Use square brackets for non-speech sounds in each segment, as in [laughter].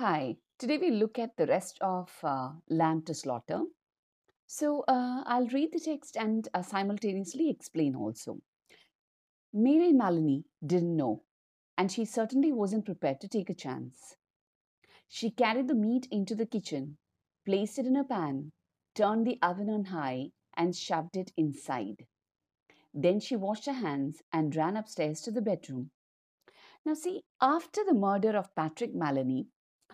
Hi, today we look at the rest of uh, Lamb to Slaughter. So uh, I'll read the text and uh, simultaneously explain also. Mary Maloney didn't know, and she certainly wasn't prepared to take a chance. She carried the meat into the kitchen, placed it in a pan, turned the oven on high, and shoved it inside. Then she washed her hands and ran upstairs to the bedroom. Now, see, after the murder of Patrick Maloney,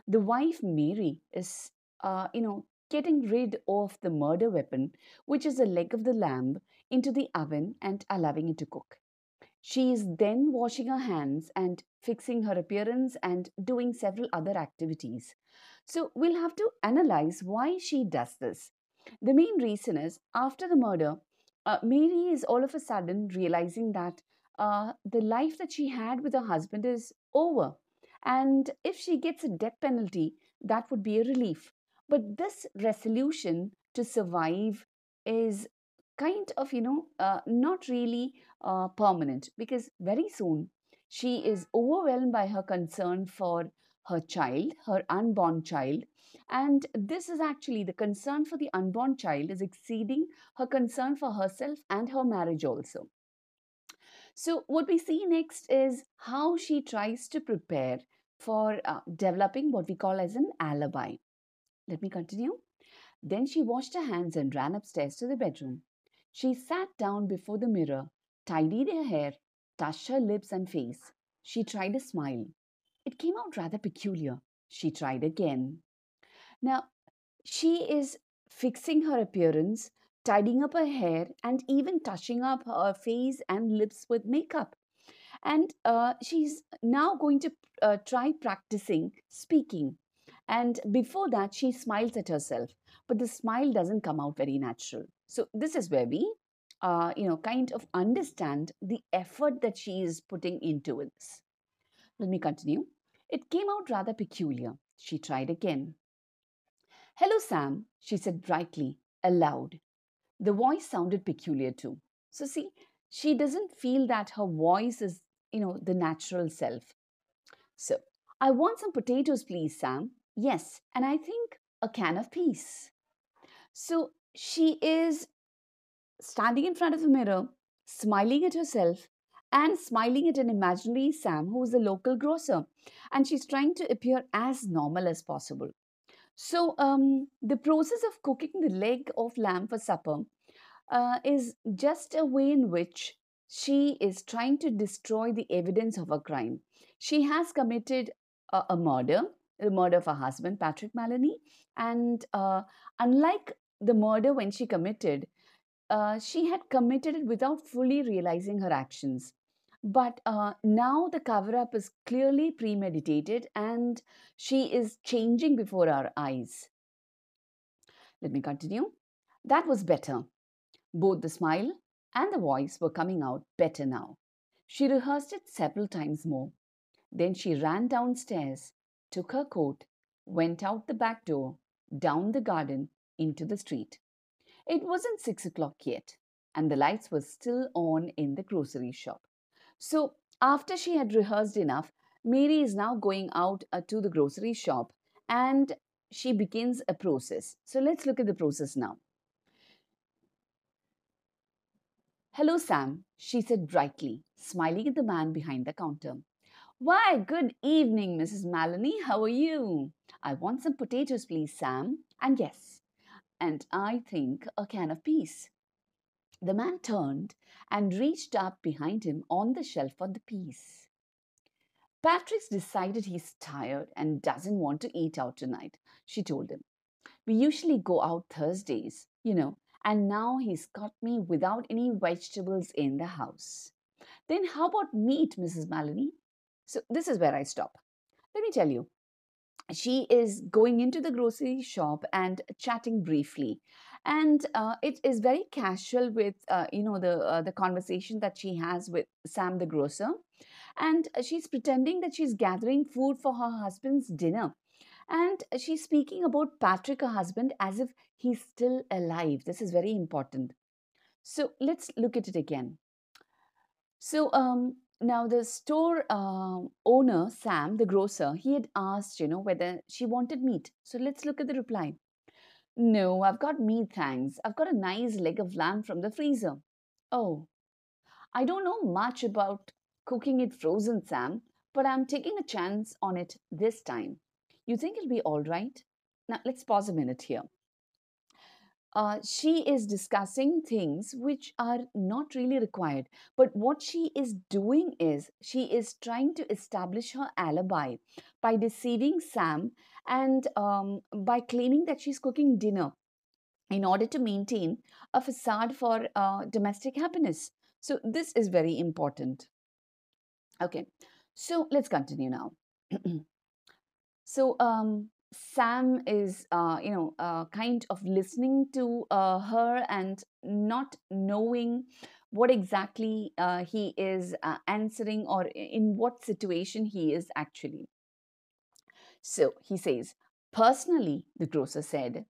the wife Mary is, uh, you know, getting rid of the murder weapon, which is the leg of the lamb, into the oven and allowing it to cook. She is then washing her hands and fixing her appearance and doing several other activities. So we'll have to analyze why she does this. The main reason is after the murder, uh, Mary is all of a sudden realizing that uh, the life that she had with her husband is over. And if she gets a death penalty, that would be a relief. But this resolution to survive is kind of, you know, uh, not really uh, permanent because very soon she is overwhelmed by her concern for her child, her unborn child. And this is actually the concern for the unborn child is exceeding her concern for herself and her marriage also. So, what we see next is how she tries to prepare for uh, developing what we call as an alibi. Let me continue. Then she washed her hands and ran upstairs to the bedroom. She sat down before the mirror, tidied her hair, touched her lips and face. She tried a smile. It came out rather peculiar. She tried again. Now, she is fixing her appearance, tidying up her hair, and even touching up her face and lips with makeup. And uh, she's now going to uh, try practicing speaking. And before that, she smiles at herself, but the smile doesn't come out very natural. So, this is where we, uh, you know, kind of understand the effort that she is putting into this. Let me continue. It came out rather peculiar. She tried again. Hello, Sam, she said brightly, aloud. The voice sounded peculiar too. So, see, she doesn't feel that her voice is, you know, the natural self. So, I want some potatoes, please, Sam. Yes, and I think a can of peas. So, she is standing in front of the mirror, smiling at herself, and smiling at an imaginary Sam who is a local grocer. And she's trying to appear as normal as possible. So, um, the process of cooking the leg of lamb for supper uh, is just a way in which she is trying to destroy the evidence of a crime. She has committed a, a murder, the murder of her husband, Patrick Maloney, and uh, unlike the murder when she committed, uh, she had committed it without fully realizing her actions. But uh, now the cover up is clearly premeditated and she is changing before our eyes. Let me continue. That was better. Both the smile and the voice were coming out better now. She rehearsed it several times more. Then she ran downstairs, took her coat, went out the back door, down the garden, into the street. It wasn't six o'clock yet, and the lights were still on in the grocery shop. So, after she had rehearsed enough, Mary is now going out uh, to the grocery shop and she begins a process. So, let's look at the process now. Hello, Sam, she said brightly, smiling at the man behind the counter. Why, good evening, Mrs. Maloney. How are you? I want some potatoes, please, Sam. And yes, and I think a can of peas. The man turned and reached up behind him on the shelf for the peas. Patrick's decided he's tired and doesn't want to eat out tonight, she told him. We usually go out Thursdays, you know, and now he's got me without any vegetables in the house. Then how about meat, Mrs. Maloney? So this is where I stop. Let me tell you, she is going into the grocery shop and chatting briefly and uh, it is very casual with uh, you know the uh, the conversation that she has with sam the grocer and she's pretending that she's gathering food for her husband's dinner and she's speaking about patrick her husband as if he's still alive. This is very important. So let's look at it again. So um, now the store uh, owner sam the grocer he had asked you know whether she wanted meat. So let's look at the reply. No i've got meat thanks. I've got a nice leg of lamb from the freezer. Oh i don't know much about cooking it frozen sam but i'm taking a chance on it this time you think it'll be all right now let's pause a minute here uh, she is discussing things which are not really required. But what she is doing is she is trying to establish her alibi by deceiving Sam and um, by claiming that she's cooking dinner in order to maintain a facade for uh, domestic happiness. So, this is very important. Okay, so let's continue now. [clears throat] so, um, Sam is, uh, you know, uh, kind of listening to uh, her and not knowing what exactly uh, he is uh, answering or in what situation he is actually. So he says, Personally, the grocer said,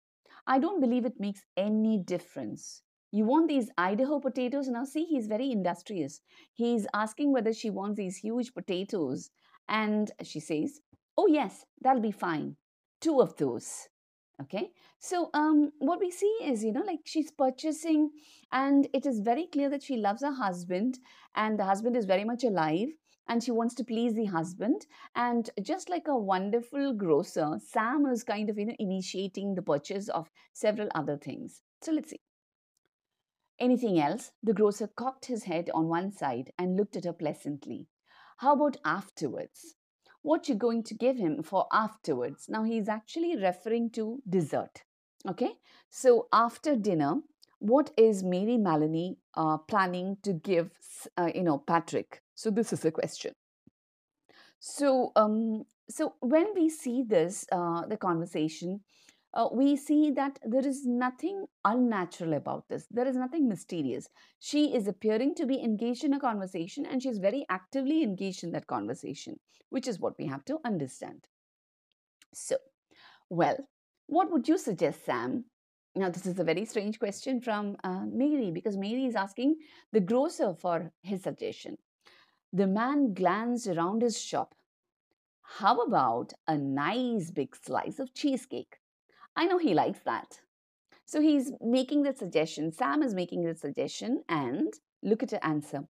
I don't believe it makes any difference. You want these Idaho potatoes? Now, see, he's very industrious. He's asking whether she wants these huge potatoes. And she says, Oh, yes, that'll be fine. Two of those okay? So um what we see is you know like she's purchasing and it is very clear that she loves her husband and the husband is very much alive and she wants to please the husband. And just like a wonderful grocer sam is kind of you know initiating the purchase of several other things. So let's see. Anything else? The grocer cocked his head on one side and looked at her pleasantly. How about afterwards what you're going to give him for afterwards. Now, he's actually referring to dessert. Okay, so after dinner, what is Mary Maloney uh, planning to give, uh, you know, Patrick? So this is the question. So, um, so when we see this, uh, the conversation, uh, we see that there is nothing unnatural about this. There is nothing mysterious. She is appearing to be engaged in a conversation and she's very actively engaged in that conversation, which is what we have to understand. So, well, what would you suggest, Sam? Now, this is a very strange question from uh, Mary because Mary is asking the grocer for his suggestion. The man glanced around his shop. How about a nice big slice of cheesecake? I know he likes that. So he's making the suggestion. Sam is making the suggestion, and look at her answer.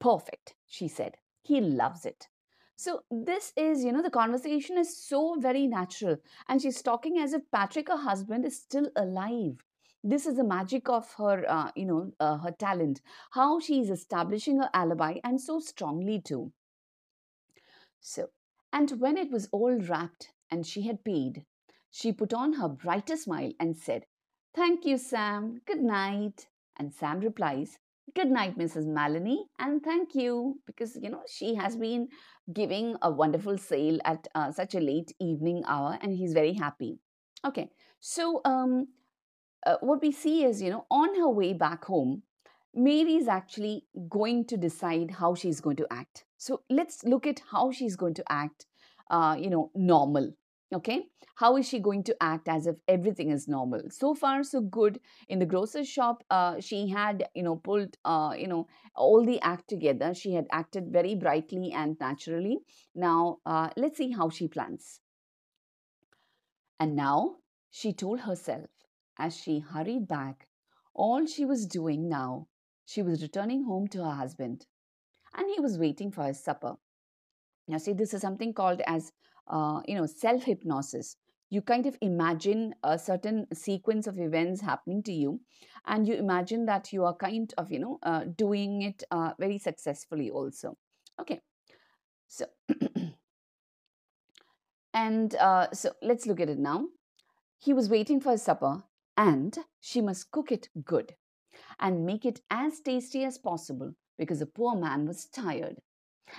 Perfect, she said. He loves it. So this is, you know, the conversation is so very natural. And she's talking as if Patrick, her husband, is still alive. This is the magic of her, uh, you know, uh, her talent. How she is establishing her alibi and so strongly too. So, and when it was all wrapped and she had paid, she put on her brightest smile and said, Thank you, Sam. Good night. And Sam replies, Good night, Mrs. Maloney, and thank you because you know she has been giving a wonderful sale at uh, such a late evening hour, and he's very happy. Okay, so um, uh, what we see is you know on her way back home, Mary is actually going to decide how she's going to act. So let's look at how she's going to act. Uh, you know, normal okay? How is she going to act as if everything is normal? So far so good. In the grocer's shop uh, she had you know pulled uh, you know all the act together. She had acted very brightly and naturally. Now uh, let's see how she plans. And now she told herself as she hurried back all she was doing now she was returning home to her husband. And he was waiting for his supper. Now see this is something called as uh, you know self hypnosis you kind of imagine a certain sequence of events happening to you and you imagine that you are kind of you know uh, doing it uh, very successfully also. Okay. So [clears throat] and uh, so let's look at it now. He was waiting for his supper and she must cook it good and make it as tasty as possible because the poor man was tired.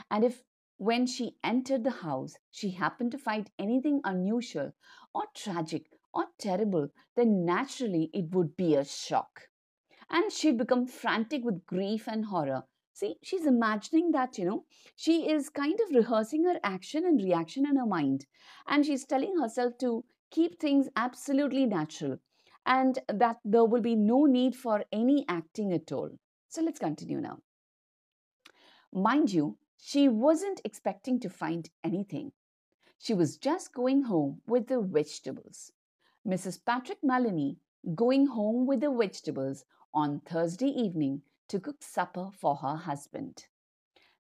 And if when she entered the house, she happened to find anything unusual or tragic or terrible, then naturally it would be a shock. And she'd become frantic with grief and horror. See, she's imagining that, you know, she is kind of rehearsing her action and reaction in her mind. And she's telling herself to keep things absolutely natural and that there will be no need for any acting at all. So let's continue now. Mind you, she wasn't expecting to find anything. She was just going home with the vegetables. Mrs. Patrick Maloney going home with the vegetables on Thursday evening to cook supper for her husband.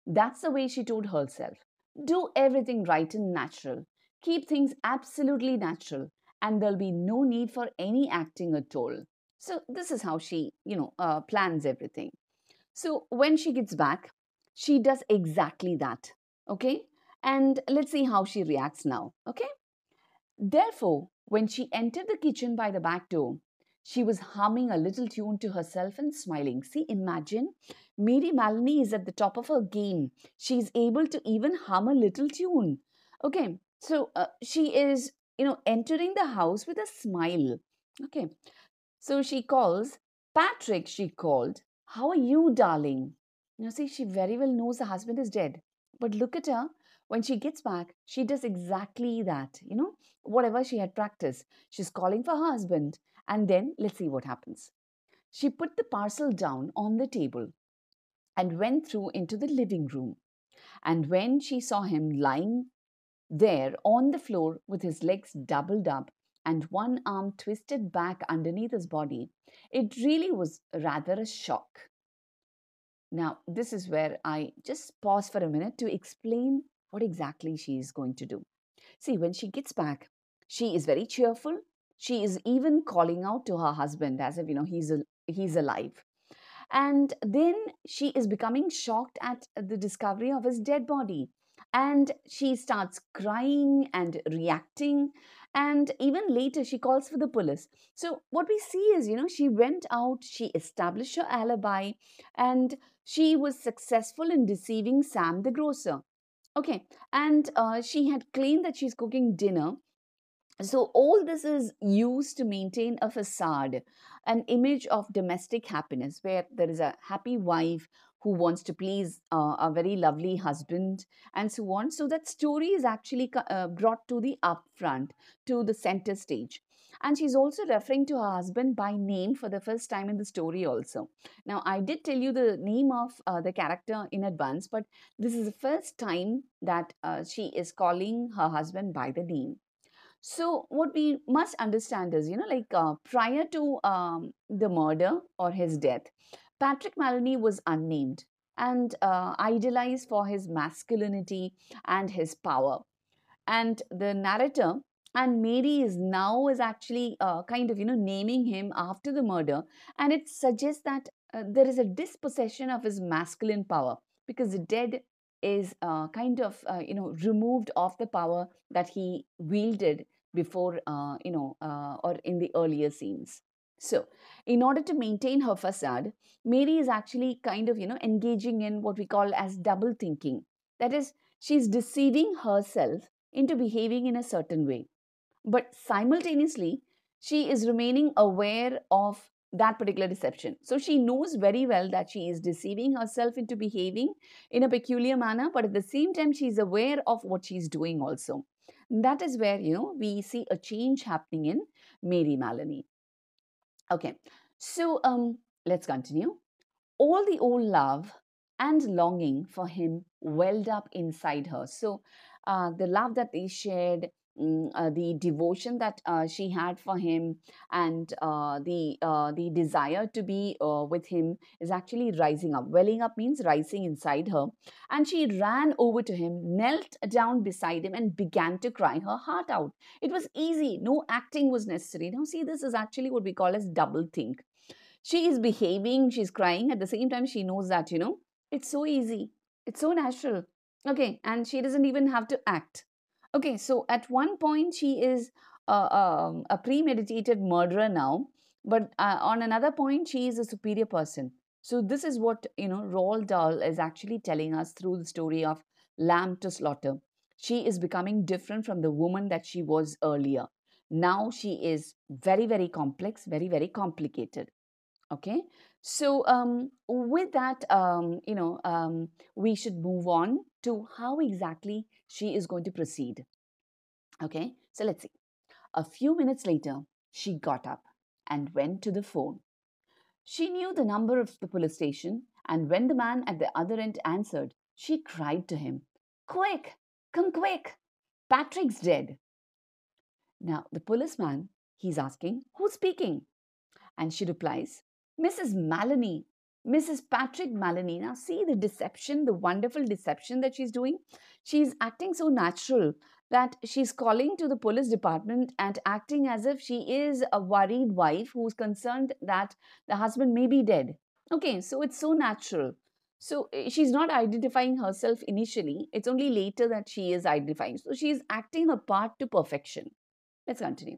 That's the way she told herself. Do everything right and natural. Keep things absolutely natural, and there'll be no need for any acting at all. So, this is how she, you know, uh, plans everything. So, when she gets back, she does exactly that. Okay? And let's see how she reacts now. Okay? Therefore, when she entered the kitchen by the back door, she was humming a little tune to herself and smiling. See, imagine Mary Maloney is at the top of her game. She's able to even hum a little tune. Okay, so uh, she is, you know, entering the house with a smile. Okay, so she calls, Patrick, she called, How are you, darling? Now, see, she very well knows the husband is dead. But look at her. When she gets back, she does exactly that, you know, whatever she had practiced. She's calling for her husband. And then let's see what happens. She put the parcel down on the table and went through into the living room. And when she saw him lying there on the floor with his legs doubled up and one arm twisted back underneath his body, it really was rather a shock. Now, this is where I just pause for a minute to explain what exactly she is going to do. See, when she gets back, she is very cheerful. She is even calling out to her husband as if, you know, he's, a, he's alive. And then she is becoming shocked at the discovery of his dead body. And she starts crying and reacting. And even later, she calls for the police. So, what we see is, you know, she went out, she established her alibi, and she was successful in deceiving Sam the grocer. Okay, and uh, she had claimed that she's cooking dinner. So, all this is used to maintain a facade, an image of domestic happiness where there is a happy wife who wants to please uh, a very lovely husband and so on. So, that story is actually uh, brought to the upfront, to the center stage and she's also referring to her husband by name for the first time in the story also. Now i did tell you the name of uh, the character in advance but this is the first time that uh, she is calling her husband by the name. So what we must understand is you know like uh, prior to um, the murder or his death patrick maloney was unnamed and uh, idolized for his masculinity and his power. And the narrator and mary is now is actually uh, kind of you know naming him after the murder. And it suggests that uh, there is a dispossession of his masculine power because the dead is uh, kind of uh, you know removed of the power that he wielded before uh, you know uh, or in the earlier scenes. So in order to maintain her facade mary is actually kind of you know engaging in what we call as double thinking. That is she's deceiving herself into behaving in a certain way but simultaneously she is remaining aware of that particular deception. So she knows very well that she is deceiving herself into behaving in a peculiar manner but at the same time she is aware of what she's doing also. That is where you know we see a change happening in mary maloney. Okay so um let's continue. All the old love and longing for him welled up inside her. So uh, the love that they shared Mm, uh, the devotion that uh, she had for him and uh, the uh, the desire to be uh, with him is actually rising up. Welling up means rising inside her. And she ran over to him knelt down beside him and began to cry her heart out. It was easy. No acting was necessary. Now see this is actually what we call as double think. She is behaving she's crying. At the same time she knows that you know it's so easy. It's so natural. Okay and she doesn't even have to act Okay, so at one point she is um, a premeditated murderer now, but uh, on another point she is a superior person. So this is what you know Roald Dahl is actually telling us through the story of Lamb to Slaughter. She is becoming different from the woman that she was earlier. Now she is very very complex, very very complicated. Okay, so um, with that, um, you know, um, we should move on to how exactly she is going to proceed. Okay, so let's see. A few minutes later, she got up and went to the phone. She knew the number of the police station, and when the man at the other end answered, she cried to him, Quick, come quick, Patrick's dead. Now, the policeman, he's asking, Who's speaking? And she replies, Mrs. Maloney, Mrs. Patrick Maloney. Now, see the deception, the wonderful deception that she's doing. She's acting so natural that she's calling to the police department and acting as if she is a worried wife who's concerned that the husband may be dead. Okay, so it's so natural. So eh, she's not identifying herself initially, it's only later that she is identifying. So she's acting a part to perfection. Let's continue.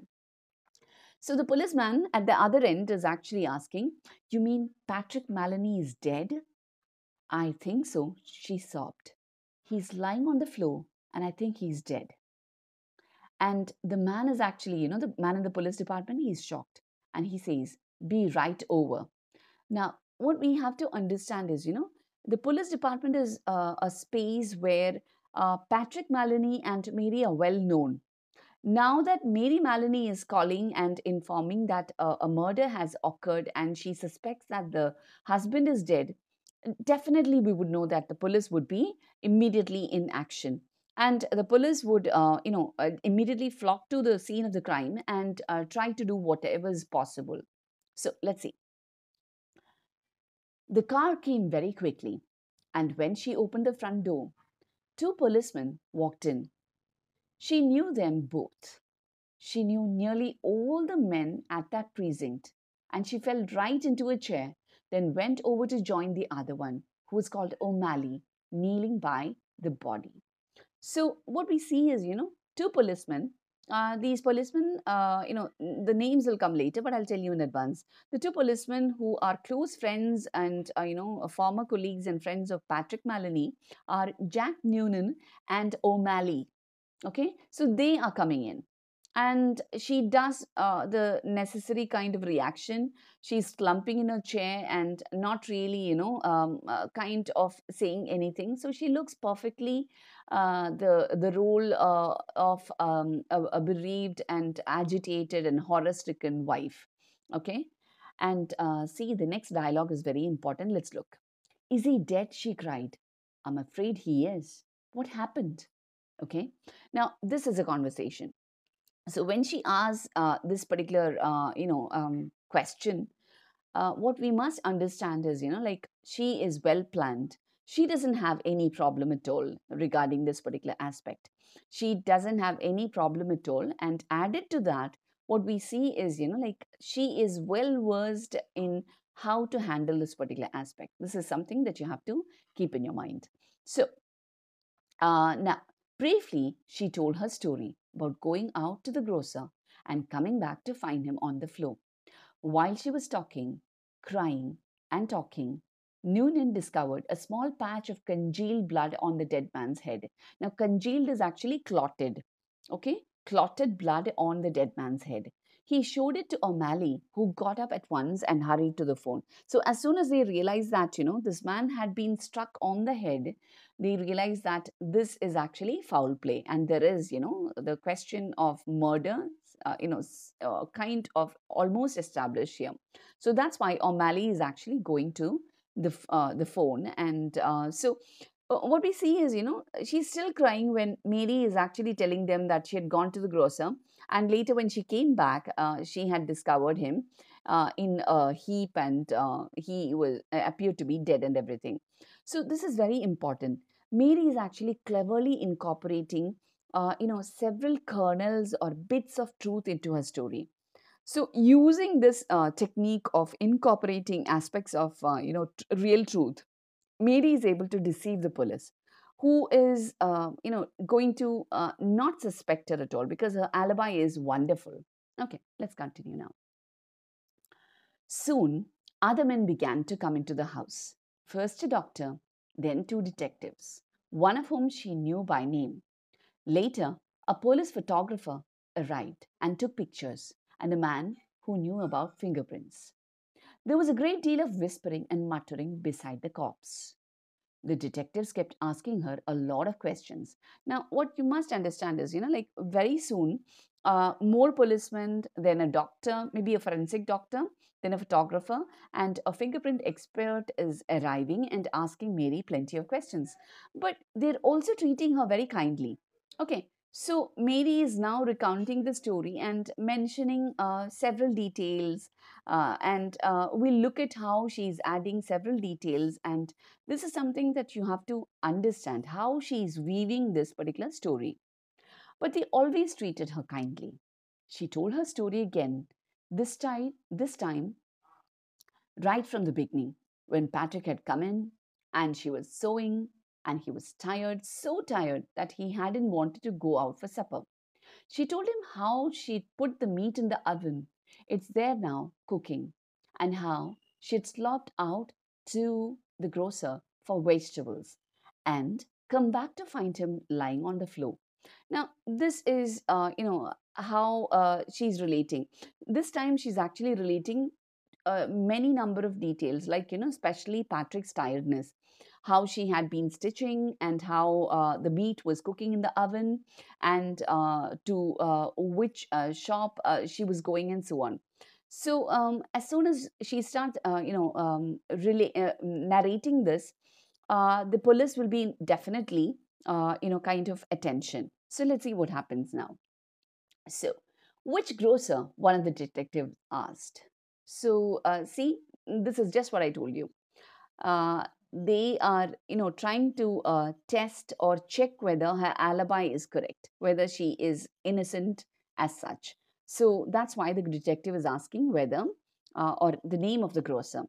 So the policeman at the other end is actually asking, You mean Patrick Maloney is dead? I think so, she sobbed. He's lying on the floor and I think he's dead. And the man is actually, you know, the man in the police department, he's shocked and he says, Be right over. Now, what we have to understand is, you know, the police department is uh, a space where uh, Patrick Maloney and Mary are well known. Now that Mary Maloney is calling and informing that uh, a murder has occurred and she suspects that the husband is dead, definitely we would know that the police would be immediately in action. And the police would, uh, you know, uh, immediately flock to the scene of the crime and uh, try to do whatever is possible. So let's see. The car came very quickly, and when she opened the front door, two policemen walked in she knew them both. She knew nearly all the men at that precinct, and she fell right into a chair, then went over to join the other one, who was called O'Malley, kneeling by the body. So, what we see is, you know, two policemen. Uh, these policemen, uh, you know, the names will come later, but I'll tell you in advance. The two policemen who are close friends and, uh, you know, former colleagues and friends of Patrick Maloney are Jack Noonan and O'Malley okay? So they are coming in. And she does uh, the necessary kind of reaction. She's slumping in her chair and not really you know um, uh, kind of saying anything. So she looks perfectly uh, the the role uh, of um, a, a, bereaved and agitated and horror stricken wife okay? And uh, see the next dialogue is very important. Let's look. Is he dead? she cried. I'm afraid he is. What happened okay? Now this is a conversation. So when she asks uh, this particular uh, you know um, question uh, what we must understand is you know like she is well planned. She doesn't have any problem at all regarding this particular aspect. She doesn't have any problem at all and added to that what we see is you know like she is well versed in how to handle this particular aspect. This is something that you have to keep in your mind. So uh, now Briefly, she told her story about going out to the grocer and coming back to find him on the floor. While she was talking, crying, and talking, Noonan discovered a small patch of congealed blood on the dead man's head. Now, congealed is actually clotted, okay? Clotted blood on the dead man's head. He showed it to O'Malley, who got up at once and hurried to the phone. So, as soon as they realized that, you know, this man had been struck on the head, they realized that this is actually foul play. And there is, you know, the question of murder, uh, you know, uh, kind of almost established here. So, that's why O'Malley is actually going to the, uh, the phone. And uh, so, uh, what we see is, you know, she's still crying when Mary is actually telling them that she had gone to the grocer and later, when she came back, uh, she had discovered him uh, in a heap and uh, he was uh, appeared to be dead and everything. So, this is very important. Mary is actually cleverly incorporating, uh, you know, several kernels or bits of truth into her story. So, using this technique of incorporating aspects of, you know, real truth, Mary is able to deceive the police who is uh, you know going to uh, not suspect her at all because her alibi is wonderful. Okay let's continue now. Soon other men began to come into the house. First a doctor then two detectives one of whom she knew by name. Later a police photographer arrived and took pictures and a man who knew about fingerprints. There was a great deal of whispering and muttering beside the corpse the detectives kept asking her a lot of questions now what you must understand is you know like very soon uh, more policemen, then a doctor, maybe a forensic doctor, then a photographer, and a fingerprint expert is arriving and asking Mary plenty of questions. But they're also treating her very kindly. Okay, so Mary is now recounting the story and mentioning uh, several details, uh, and uh, we'll look at how she's adding several details. And this is something that you have to understand how she's weaving this particular story. But they always treated her kindly. She told her story again. This time, this time, right from the beginning, when Patrick had come in and she was sewing and he was tired, so tired that he hadn't wanted to go out for supper. She told him how she'd put the meat in the oven. It's there now, cooking, and how she'd slopped out to the grocer for vegetables and come back to find him lying on the floor. Now, this is, uh, you know, how uh, she's relating. This time, she's actually relating uh, many number of details, like, you know, especially Patrick's tiredness how she had been stitching and how uh, the meat was cooking in the oven and uh, to uh, which uh, shop uh, she was going and so on. So um, as soon as she starts uh, you know um, really narrating this the police will be definitely you know kind of attention. So let's see what happens now. So which grocer one of the detectives asked. So see this is just what i told you. Uh, they are you know trying to uh, test or check whether her alibi is correct whether she is innocent as such. So that's why the detective is asking whether uh, or the name of the grocer.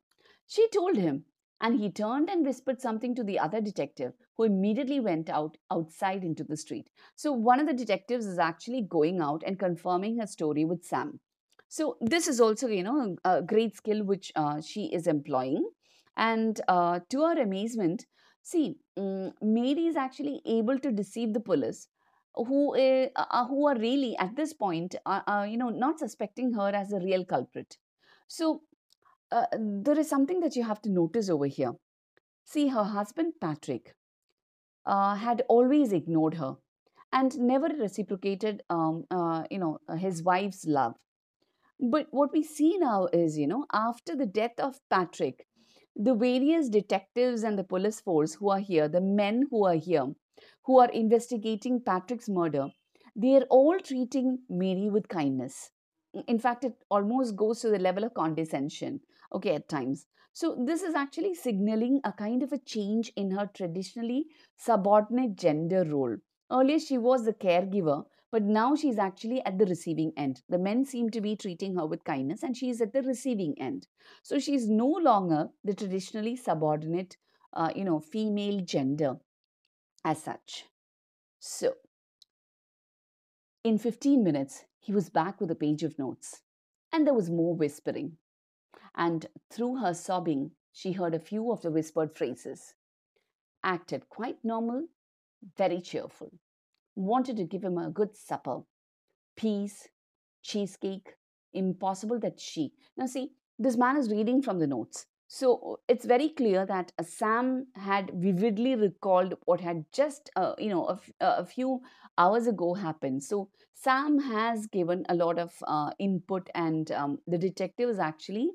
She told him and he turned and whispered something to the other detective who immediately went out outside into the street. So one of the detectives is actually going out and confirming her story with sam. So this is also you know a great skill which uh, she is employing and uh, to our amazement, see, um, Mary is actually able to deceive the police who uh, uh, who are really at this point uh, uh, you know not suspecting her as a real culprit. So uh, there is something that you have to notice over here. See her husband patrick uh, had always ignored her and never reciprocated um, you know his wife's love. But what we see now is you know after the death of patrick the various detectives and the police force who are here, the men who are here, who are investigating Patrick's murder, they are all treating Mary with kindness. In fact, it almost goes to the level of condescension, okay, at times. So, this is actually signaling a kind of a change in her traditionally subordinate gender role. Earlier, she was the caregiver, but now she's actually at the receiving end. The men seem to be treating her with kindness, and she's at the receiving end. So she's no longer the traditionally subordinate, uh, you know, female gender as such. So, in 15 minutes, he was back with a page of notes, and there was more whispering. And through her sobbing, she heard a few of the whispered phrases. Acted quite normal, very cheerful wanted to give him a good supper. Peas, cheesecake, impossible that she. Now, see, this man is reading from the notes. So it's very clear that uh, Sam had vividly recalled what had just, uh, you know, a, a, few hours ago happened. So Sam has given a lot of uh, input, and um, the detective is actually,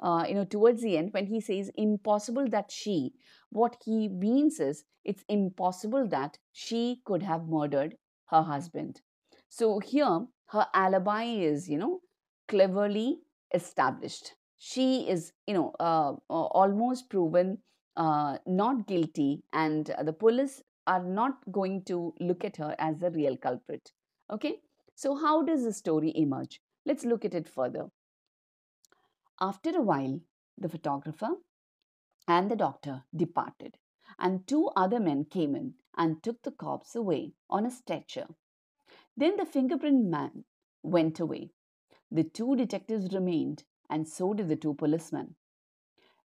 uh, you know, towards the end when he says impossible that she, what he means is it's impossible that she could have murdered her husband. So here, her alibi is, you know, cleverly established. She is, you know, uh, almost proven uh, not guilty, and the police are not going to look at her as the real culprit. Okay, so how does the story emerge? Let's look at it further. After a while, the photographer and the doctor departed, and two other men came in and took the corpse away on a stretcher. Then the fingerprint man went away. The two detectives remained, and so did the two policemen.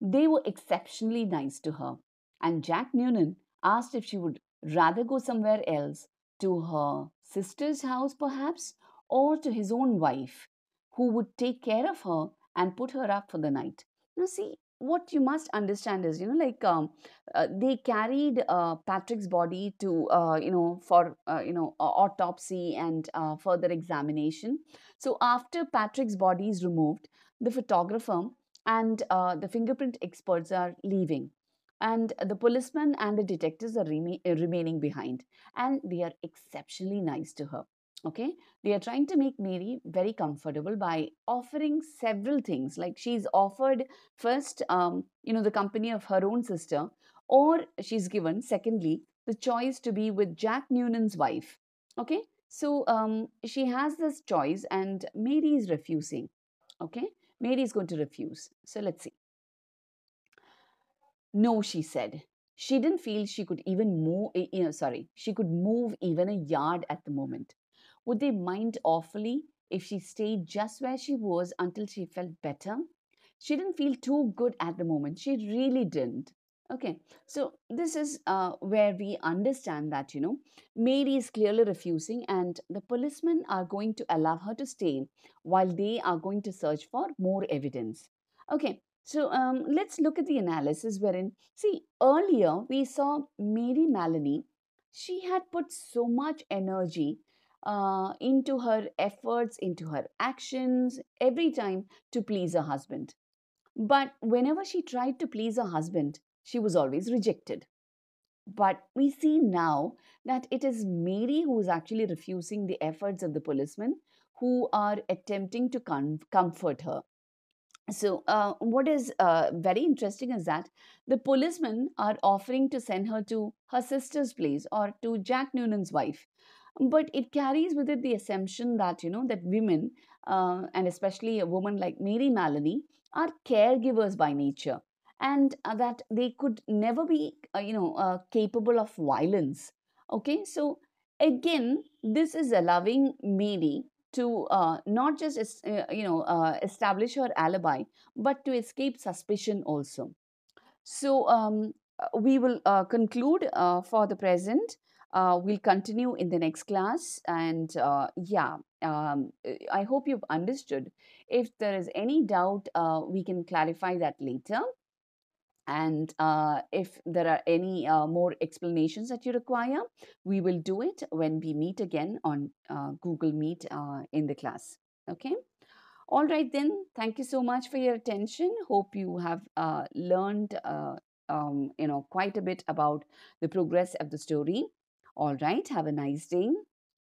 They were exceptionally nice to her, and Jack Noonan asked if she would rather go somewhere else, to her sister's house perhaps, or to his own wife, who would take care of her and put her up for the night. Now, see, what you must understand is, you know, like um, uh, they carried uh, Patrick's body to, uh, you know, for, uh, you know, autopsy and uh, further examination. So after Patrick's body is removed, the photographer and uh, the fingerprint experts are leaving. And the policeman and the detectives are uh, remaining behind. And they are exceptionally nice to her okay? They are trying to make mary very comfortable by offering several things like she's offered first um, you know the company of her own sister or she's given secondly the choice to be with jack noonan's wife okay? So um, she has this choice and mary is refusing okay? Mary is going to refuse. So let's see. No she said. She didn't feel she could even move eh, you know sorry she could move even a yard at the moment would they mind awfully if she stayed just where she was until she felt better? She didn't feel too good at the moment. She really didn't. Okay, so this is uh, where we understand that, you know, Mary is clearly refusing, and the policemen are going to allow her to stay while they are going to search for more evidence. Okay, so um, let's look at the analysis wherein, see, earlier we saw Mary Maloney, she had put so much energy uh, into her efforts, into her actions, every time to please her husband. But whenever she tried to please her husband, she was always rejected. But we see now that it is Mary who is actually refusing the efforts of the policemen who are attempting to com- comfort her. So, uh, what is uh, very interesting is that the policemen are offering to send her to her sister's place or to Jack Noonan's wife but it carries with it the assumption that you know that women uh, and especially a woman like mary maloney are caregivers by nature and uh, that they could never be uh, you know uh, capable of violence. Okay so again this is allowing mary to uh, not just uh, you know establish her alibi but to escape suspicion also. So um, we will conclude for the present uh, we'll continue in the next class. And uh, yeah, um, I hope you've understood. If there is any doubt, uh, we can clarify that later. And uh, if there are any uh, more explanations that you require, we will do it when we meet again on uh, Google Meet in the class. Okay. All right, then. Thank you so much for your attention. Hope you have learned, um, you know, quite a bit about the progress of the story. All right. Have a nice day.